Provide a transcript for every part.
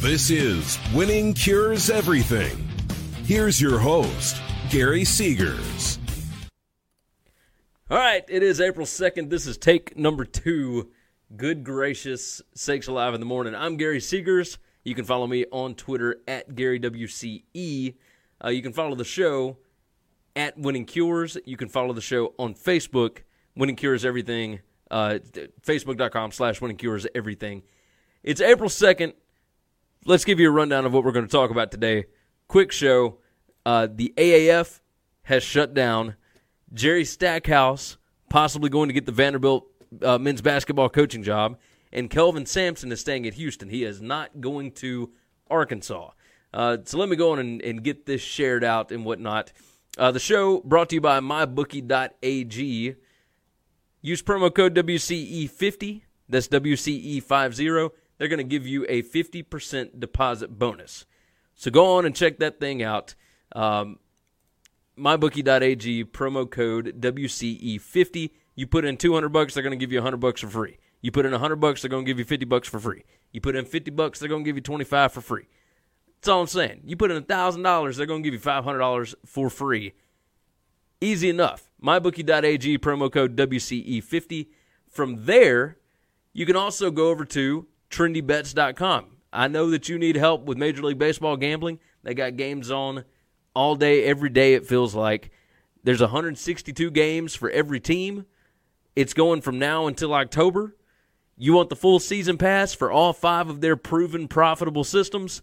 This is Winning Cures Everything. Here's your host, Gary Seegers. All right, it is April 2nd. This is take number two. Good gracious, sakes alive in the morning. I'm Gary Seegers. You can follow me on Twitter at GaryWCE. Uh, you can follow the show at Winning Cures. You can follow the show on Facebook, Winning Cures Everything, uh, Facebook.com slash Winning Cures Everything. It's April 2nd. Let's give you a rundown of what we're going to talk about today. Quick show. Uh, the AAF has shut down. Jerry Stackhouse possibly going to get the Vanderbilt uh, men's basketball coaching job. And Kelvin Sampson is staying at Houston. He is not going to Arkansas. Uh, so let me go on and, and, get this shared out and whatnot. Uh, the show brought to you by mybookie.ag. Use promo code WCE50. That's WCE50. They're going to give you a 50% deposit bonus. So go on and check that thing out. Um, mybookie.ag promo code WCE50. You put in 200 bucks, they're going to give you 100 bucks for free. You put in 100 bucks, they're going to give you 50 bucks for free. You put in 50 bucks, they're going to give you 25 for free. That's all I'm saying. You put in $1,000, they're going to give you $500 for free. Easy enough. MyBookie.ag, promo code WCE50. From there, you can also go over to trendybets.com. I know that you need help with Major League Baseball gambling. They got games on all day, every day, it feels like. There's 162 games for every team. It's going from now until October. You want the full season pass for all five of their proven profitable systems?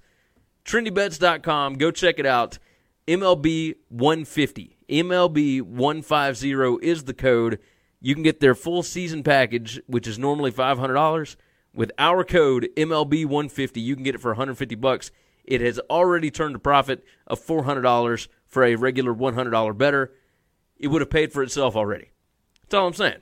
TrendyBets.com. Go check it out. MLB 150. MLB 150 is the code. You can get their full season package, which is normally $500. With our code MLB 150, you can get it for 150 bucks. It has already turned a profit of $400 for a regular $100 better. It would have paid for itself already. That's all I'm saying.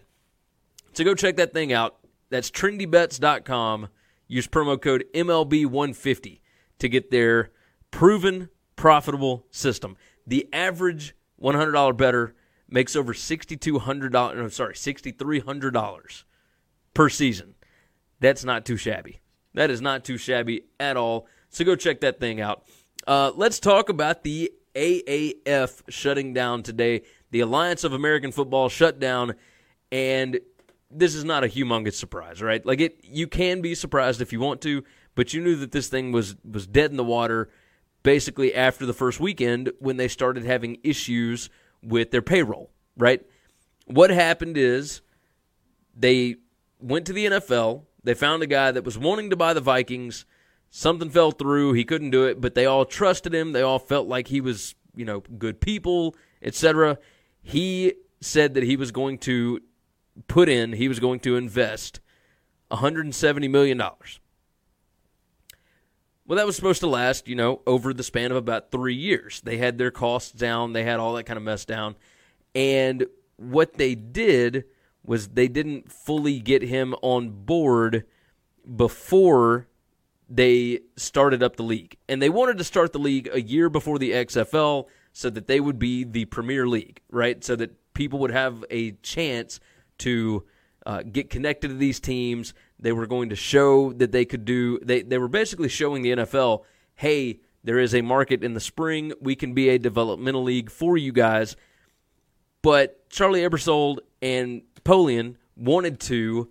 So go check that thing out. That's trendybets.com. Use promo code MLB150 to get their proven profitable system. The average $100 better makes over $6,200, no, sorry, $6,300 per season. That's not too shabby. That is not too shabby at all. So go check that thing out. Uh, let's talk about the AAF shutting down today. The Alliance of American Football shut down, and this is not a humongous surprise, right? Like it, you can be surprised if you want to, but you knew that this thing was was dead in the water basically after the first weekend when they started having issues with their payroll, right? What happened is they went to the NFL, they found a guy that was wanting to buy the Vikings, something fell through, he couldn't do it, but they all trusted him, they all felt like he was, you know, good people, etc. He said that he was going to put in, he was going to invest $170 million. Well, that was supposed to last, you know, over the span of about three years. They had their costs down, they had all that kind of mess down. And what they did was they didn't fully get him on board before they started up the league. And they wanted to start the league a year before the XFL so that they would be the premier league, right? So that people would have a chance to uh, get connected to these teams. They were going to show that they could do. They they were basically showing the NFL, hey, there is a market in the spring. We can be a developmental league for you guys. But Charlie Ebersol and Polian wanted to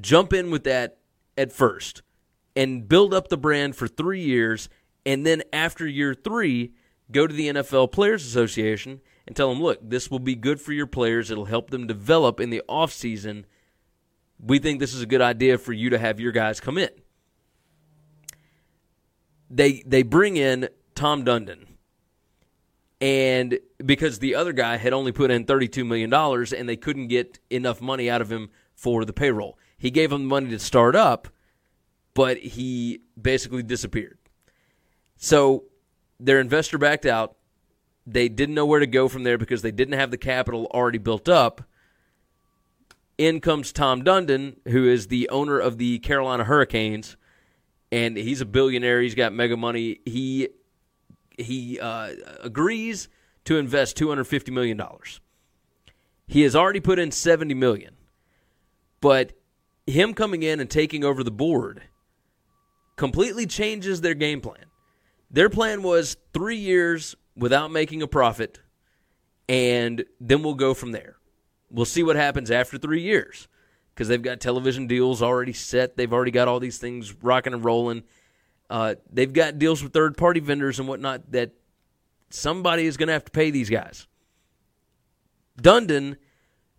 jump in with that at first and build up the brand for three years, and then after year three, go to the NFL Players Association and tell them, look, this will be good for your players. It'll help them develop in the offseason. We think this is a good idea for you to have your guys come in. They they bring in Tom Dundon. And because the other guy had only put in $32 million and they couldn't get enough money out of him for the payroll. He gave them the money to start up, but he basically disappeared. So their investor backed out. They didn't know where to go from there because they didn't have the capital already built up. In comes Tom Dundon, who is the owner of the Carolina Hurricanes, and he's a billionaire. He's got mega money. He he uh, agrees to invest two hundred fifty million dollars. He has already put in 70 million. but him coming in and taking over the board completely changes their game plan. Their plan was three years without making a profit, and then we'll go from there. We'll see what happens after three years because they've got television deals already set. They've already got all these things rocking and rolling. Uh, they've got deals with third party vendors and whatnot that somebody is going to have to pay these guys. Dundon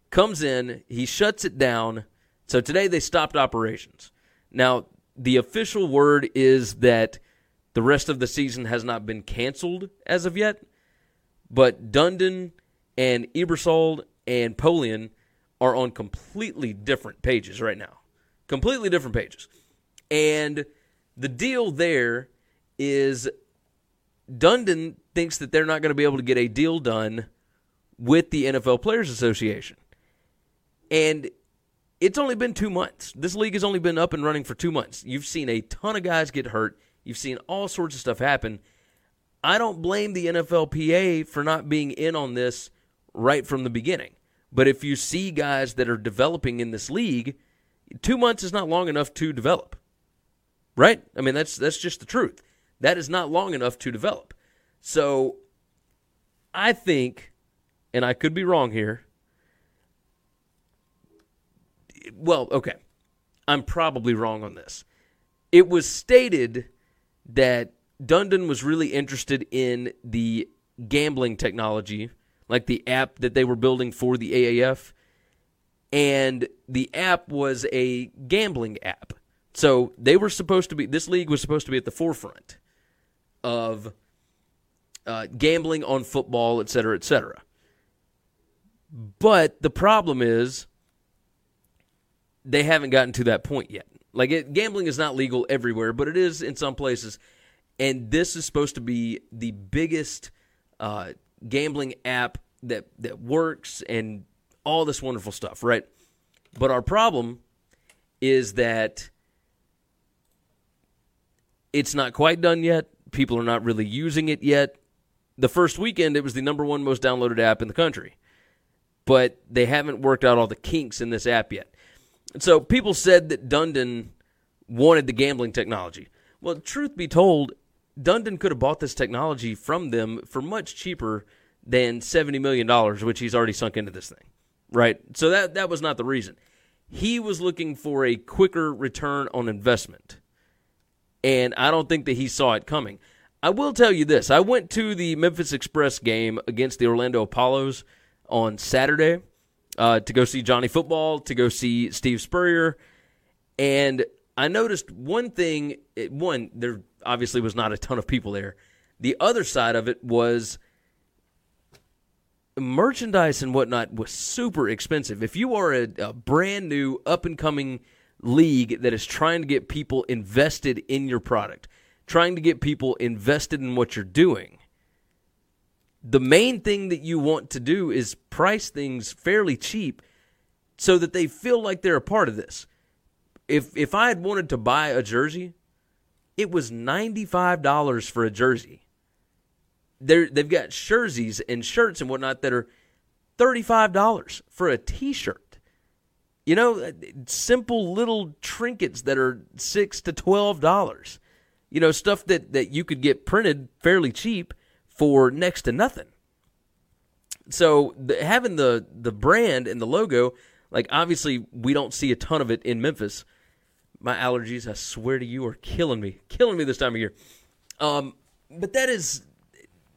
comes in, he shuts it down. So today they stopped operations. Now, the official word is that the rest of the season has not been canceled as of yet, but Dundon and Ebersol and Polian are on completely different pages right now. Completely different pages. And the deal there is Dundon thinks that they're not going to be able to get a deal done with the NFL Players Association. And it's only been two months. This league has only been up and running for two months. You've seen a ton of guys get hurt. You've seen all sorts of stuff happen. I don't blame the NFLPA for not being in on this right from the beginning. But if you see guys that are developing in this league, two months is not long enough to develop. Right? I mean, that's that's just the truth. That is not long enough to develop. So I think, and I could be wrong here, well, okay. I'm probably wrong on this. It was stated that Dundon was really interested in the gambling technology, like the app that they were building for the AAF. And the app was a gambling app. So they were supposed to be, this league was supposed to be at the forefront of uh, gambling on football, et cetera, et cetera. But the problem is they haven't gotten to that point yet. Like it, gambling is not legal everywhere, but it is in some places. And this is supposed to be the biggest uh, gambling app that that works and all this wonderful stuff, right? But our problem is that it's not quite done yet. People are not really using it yet. The first weekend, it was the number one most downloaded app in the country, but they haven't worked out all the kinks in this app yet. So people said that Dundon wanted the gambling technology. Well, truth be told, Dundon could have bought this technology from them for much cheaper than $70 million, which he's already sunk into this thing. Right? So that, that was not the reason. He was looking for a quicker return on investment. And I don't think that he saw it coming. I will tell you this I went to the Memphis Express game against the Orlando Apollos on Saturday uh, to go see Johnny Football, to go see Steve Spurrier, and I noticed one thing. One, there obviously was not a ton of people there. The other side of it was merchandise and whatnot was super expensive. If you are a, a brand new, up and coming league that is trying to get people invested in your product, trying to get people invested in what you're doing, the main thing that you want to do is price things fairly cheap so that they feel like they're a part of this. If if I had wanted to buy a jersey, it was $95 for a jersey. They're, they've got jerseys and shirts and whatnot that are $35 for a t-shirt. You know, simple little trinkets that are 6 to $12. You know, stuff that, that you could get printed fairly cheap – for next to nothing. So the, having the the brand and the logo, like obviously we don't see a ton of it in Memphis. My allergies, I swear to you, are killing me, killing me this time of year. Um, but that is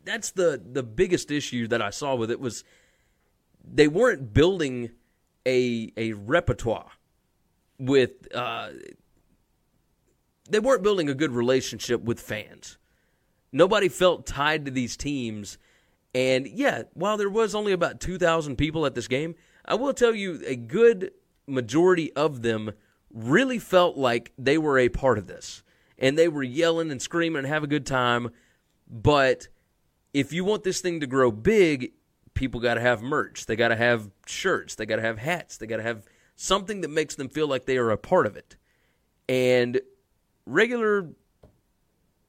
that's the the biggest issue that I saw with it was they weren't building a a repertoire with uh, they weren't building a good relationship with fans. Nobody felt tied to these teams. And yeah, while there was only about 2,000 people at this game, I will tell you a good majority of them really felt like they were a part of this. And they were yelling and screaming and have a good time. But if you want this thing to grow big, people got to have merch. They got to have shirts. They got to have hats. They got to have something that makes them feel like they are a part of it. And regular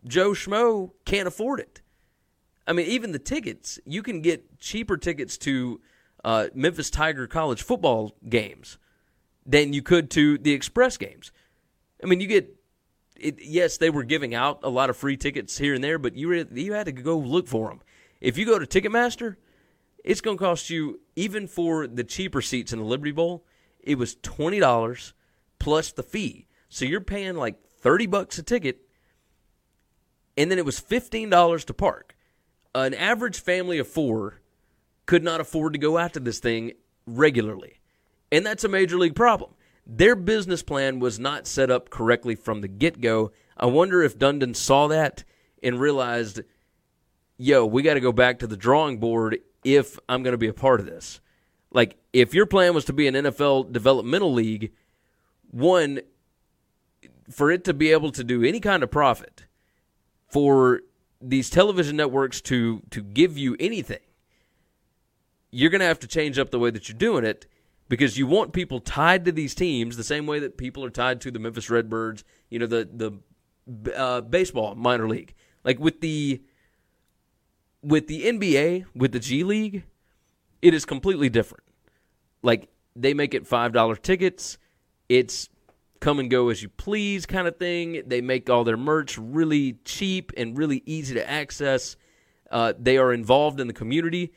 Joe Schmo can't afford it. I mean, even the tickets, you can get cheaper tickets to uh, Memphis Tiger college football games than you could to the Express games. I mean, you get it, yes, they were giving out a lot of free tickets here and there, but you you had to go look for them. If you go to Ticketmaster, it's going to cost you even for the cheaper seats in the Liberty Bowl. It was twenty dollars plus the fee, so you're paying like thirty bucks a ticket, and then it was fifteen dollars to park. An average family of four could not afford to go out to this thing regularly, and that's a major league problem. Their business plan was not set up correctly from the get go. I wonder if Dundon saw that and realized, yo, we got to go back to the drawing board if I'm going to be a part of this. Like, if your plan was to be an NFL developmental league, one, for it to be able to do any kind of profit, for these television networks to to give you anything, you're going to have to change up the way that you're doing it because you want people tied to these teams the same way that people are tied to the Memphis Redbirds, you know, the the uh, baseball minor league. Like with the with the NBA, with the G League, it is completely different. Like they make it five dollar tickets. It's come and go as you please kind of thing. They make all their merch really cheap and really easy to access. Uh, they are involved in the community.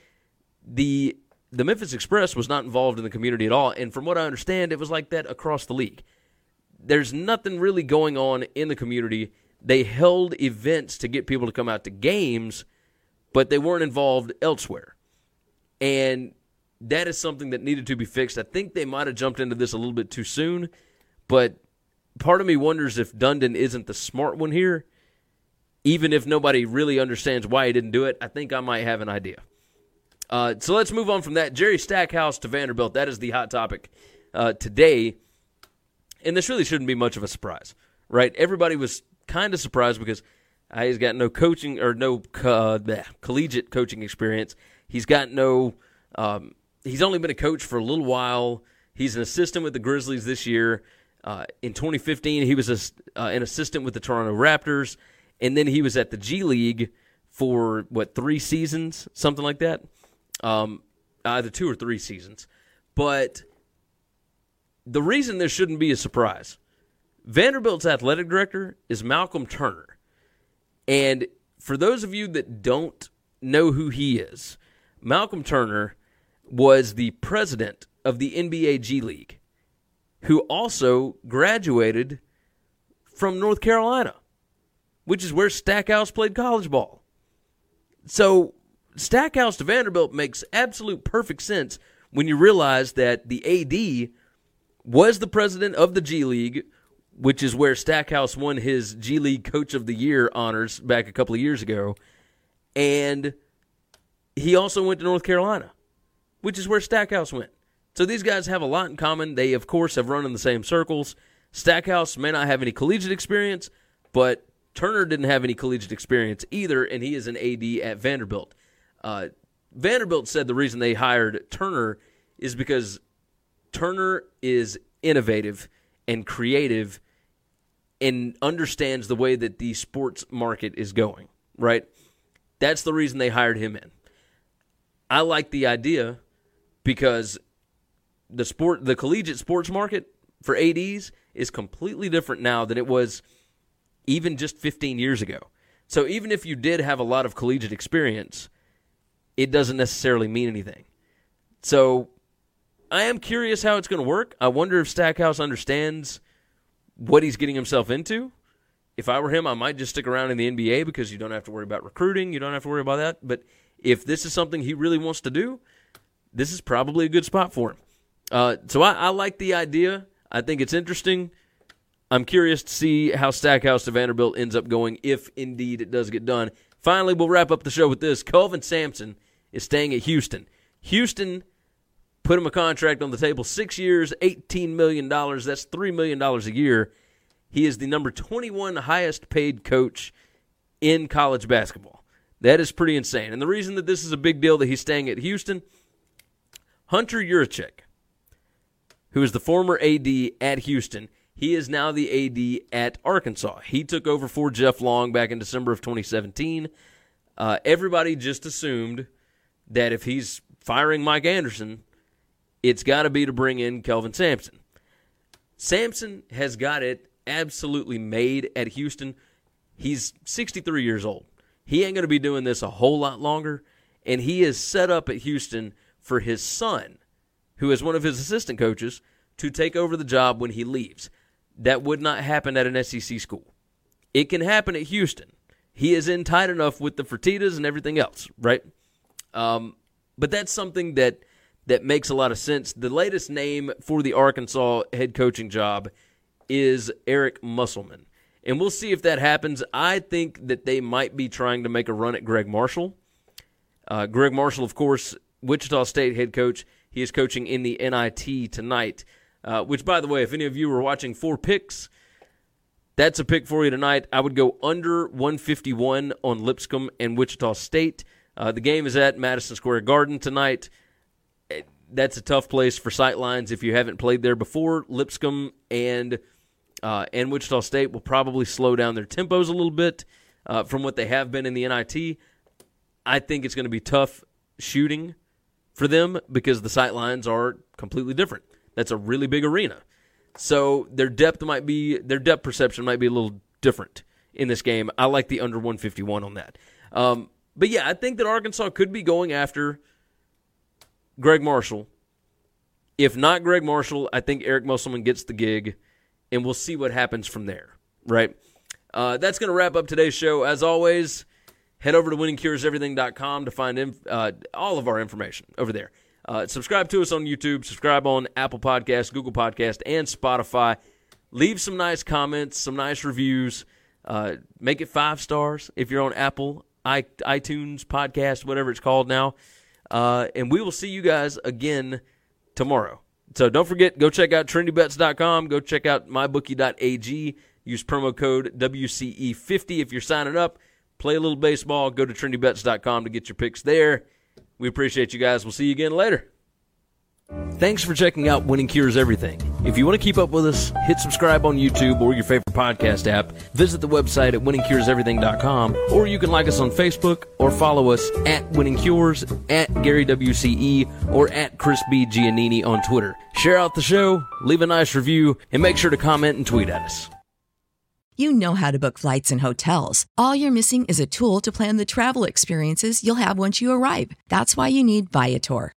The the Memphis Express was not involved in the community at all, and from what I understand, it was like that across the league. There's nothing really going on in the community. They held events to get people to come out to games, but they weren't involved elsewhere. And that is something that needed to be fixed. I think they might have jumped into this a little bit too soon, but part of me wonders if Dundon isn't the smart one here. Even if nobody really understands why he didn't do it, I think I might have an idea. Uh, so let's move on from that. Jerry Stackhouse to Vanderbilt. That is the hot topic uh, today. And this really shouldn't be much of a surprise, right? Everybody was kind of surprised because uh, he's got no coaching or no uh, bleh, collegiate coaching experience. He's got no. Um, he's only been a coach for a little while. He's an assistant with the Grizzlies this year. Uh, in 2015, he was a, uh, an assistant with the Toronto Raptors, and then he was at the G League for what three seasons, something like that um, either two or three seasons. But the reason this shouldn't be a surprise Vanderbilt's athletic director is Malcolm Turner. And for those of you that don't know who he is, Malcolm Turner was the president of the NBA G League, who also graduated from North Carolina, which is where Stackhouse played college ball. So Stackhouse to Vanderbilt makes absolute perfect sense when you realize that the AD was the president of the G League, which is where Stackhouse won his G League Coach of the Year honors back a couple of years ago. And he also went to North Carolina, which is where Stackhouse went. So these guys have a lot in common. They, of course, have run in the same circles. Stackhouse may not have any collegiate experience, but Turner didn't have any collegiate experience either, and he is an AD at Vanderbilt. Uh, Vanderbilt said the reason they hired Turner is because Turner is innovative and creative and understands the way that the sports market is going, right? That's the reason they hired him in. I like the idea because the sport the collegiate sports market for ADs is completely different now than it was even just 15 years ago. So even if you did have a lot of collegiate experience, it doesn't necessarily mean anything. So I am curious how it's going to work. I wonder if Stackhouse understands what he's getting himself into. If I were him, I might just stick around in the NBA because you don't have to worry about recruiting. You don't have to worry about that. But if this is something he really wants to do, this is probably a good spot for him. Uh, so I, I like the idea. I think it's interesting. I'm curious to see how Stackhouse to Vanderbilt ends up going if indeed it does get done. Finally, we'll wrap up the show with this. Kelvin Sampson is staying at Houston. Houston put him a contract on the table six years, $18 million. That's $3 million a year. He is the number 21 highest paid coach in college basketball. That is pretty insane. And the reason that this is a big deal that he's staying at Houston, Hunter Yurachek, who is the former AD at Houston, he is now the AD at Arkansas. He took over for Jeff Long back in December of 2017. Uh, everybody just assumed that if he's firing Mike Anderson, it's got to be to bring in Kelvin Sampson. Sampson has got it absolutely made at Houston. He's 63 years old. He ain't going to be doing this a whole lot longer, and he is set up at Houston for his son, who is one of his assistant coaches, to take over the job when he leaves. That would not happen at an SEC school. It can happen at Houston. He is in tight enough with the Fertittas and everything else, right? Um, but that's something that that makes a lot of sense. The latest name for the Arkansas head coaching job is Eric Musselman. And we'll see if that happens. I think that they might be trying to make a run at Gregg Marshall. Uh, Gregg Marshall, of course, Wichita State head coach. He is coaching in the NIT tonight. Uh, which, by the way, if any of you were watching four picks, that's a pick for you tonight. I would go under 151 on Lipscomb and Wichita State. Uh, the game is at Madison Square Garden tonight. That's a tough place for sightlines if you haven't played there before. Lipscomb and uh, and Wichita State will probably slow down their tempos a little bit uh, from what they have been in the NIT. I think it's going to be tough shooting for them because the sight lines are completely different. That's a really big arena. So their depth might be their depth perception might be a little different in this game. I like the under 151 on that. Um, but yeah, I think that Arkansas could be going after Gregg Marshall. If not Gregg Marshall, I think Eric Musselman gets the gig and we'll see what happens from there, right? Uh, that's going to wrap up today's show. As always, head over to winningcureseverything.com to find inf- uh, all of our information over there. Uh, subscribe to us on YouTube, subscribe on Apple Podcast, Google Podcast, and Spotify. Leave some nice comments, some nice reviews. Uh, make it five stars if you're on Apple, iTunes, Podcast, whatever it's called now. Uh, and we will see you guys again tomorrow. So don't forget, go check out trendybets.com. Go check out mybookie.ag. Use promo code WCE50 if you're signing up. Play a little baseball. Go to trendybets.com to get your picks there. We appreciate you guys. We'll see you again later. Thanks for checking out Winning Cures Everything. If you want to keep up with us, hit subscribe on YouTube or your favorite podcast app. Visit the website at winningcureseverything.com, or you can like us on Facebook or follow us at Winning Cures, at Gary WCE, or at Chris B. Giannini on Twitter. Share out the show, leave a nice review, and make sure to comment and tweet at us. You know how to book flights and hotels. All you're missing is a tool to plan the travel experiences you'll have once you arrive. That's why you need Viator.